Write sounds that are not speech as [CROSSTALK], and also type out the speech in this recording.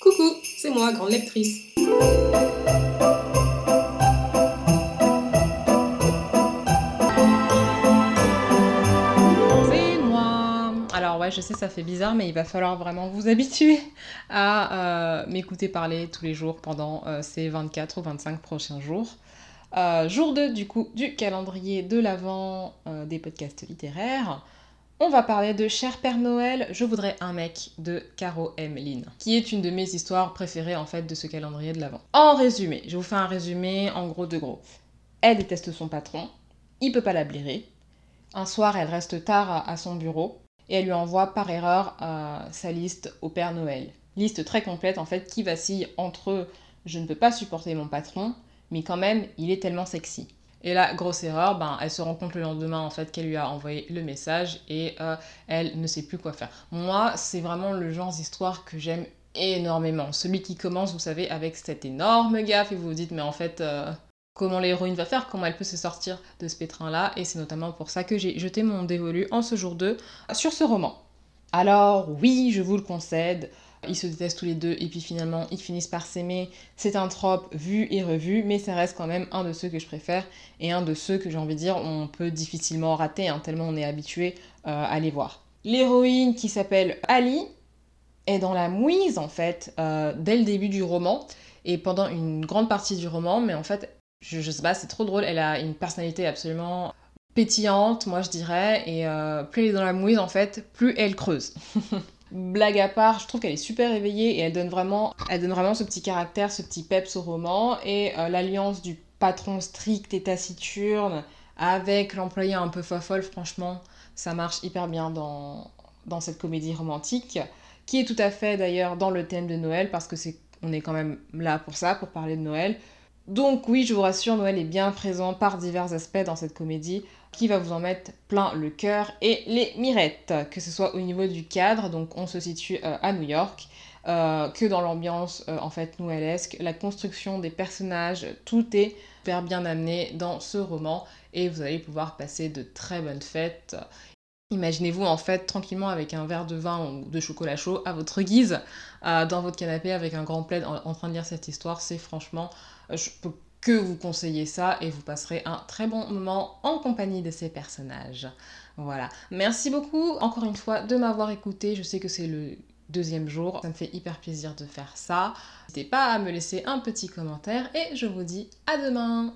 Coucou, c'est moi, grande lectrice. C'est moi. Alors ouais, je sais, ça fait bizarre, mais il va falloir vraiment vous habituer à euh, m'écouter parler tous les jours pendant euh, ces 24 ou 25 prochains jours. Euh, jour 2 du coup du calendrier de l'avant des podcasts littéraires. On va parler de Cher Père Noël, je voudrais un mec de Caro M. Lynn, qui est une de mes histoires préférées en fait de ce calendrier de l'avant. En résumé, je vous fais un résumé en gros de gros. Elle déteste son patron, il peut pas la blairer. Un soir, elle reste tard à son bureau et elle lui envoie par erreur euh, sa liste au Père Noël. Liste très complète en fait qui vacille entre je ne peux pas supporter mon patron, mais quand même il est tellement sexy. Et là, grosse erreur, ben, elle se rend compte le lendemain en fait qu'elle lui a envoyé le message et euh, elle ne sait plus quoi faire. Moi, c'est vraiment le genre d'histoire que j'aime énormément. Celui qui commence, vous savez, avec cette énorme gaffe et vous vous dites mais en fait euh, comment l'héroïne va faire, comment elle peut se sortir de ce pétrin-là? Et c'est notamment pour ça que j'ai jeté mon dévolu en ce jour 2 sur ce roman. Alors oui, je vous le concède, ils se détestent tous les deux et puis finalement ils finissent par s'aimer. C'est un trope vu et revu, mais ça reste quand même un de ceux que je préfère et un de ceux que j'ai envie de dire on peut difficilement rater, hein, tellement on est habitué euh, à les voir. L'héroïne qui s'appelle Ali est dans la mouise en fait euh, dès le début du roman et pendant une grande partie du roman, mais en fait je, sais pas, c'est trop drôle, elle a une personnalité absolument pétillante, moi je dirais, et euh, plus elle est dans la mouise en fait, plus elle creuse. [LAUGHS] blague à part, je trouve qu'elle est super éveillée et elle donne vraiment, elle donne vraiment ce petit caractère, ce petit peps au roman. Et euh, l'alliance du patron strict et taciturne avec l'employé un peu fofolle, franchement, ça marche hyper bien dans, dans cette comédie romantique, qui est tout à fait d'ailleurs dans le thème de Noël, parce que c'est on est quand même là pour ça, pour parler de Noël. Donc oui, je vous rassure, Noël est bien présent par divers aspects dans cette comédie qui va vous en mettre plein le cœur et les mirettes, que ce soit au niveau du cadre, donc on se situe euh, à New York, euh, que dans l'ambiance euh, en fait noëlesque, la construction des personnages, tout est super bien amené dans ce roman et vous allez pouvoir passer de très bonnes fêtes. Imaginez-vous en fait tranquillement avec un verre de vin ou de chocolat chaud à votre guise dans votre canapé avec un grand plaid en, en train de lire cette histoire, c'est franchement, je peux que vous conseillez ça et vous passerez un très bon moment en compagnie de ces personnages. Voilà. Merci beaucoup encore une fois de m'avoir écouté. Je sais que c'est le deuxième jour. Ça me fait hyper plaisir de faire ça. N'hésitez pas à me laisser un petit commentaire et je vous dis à demain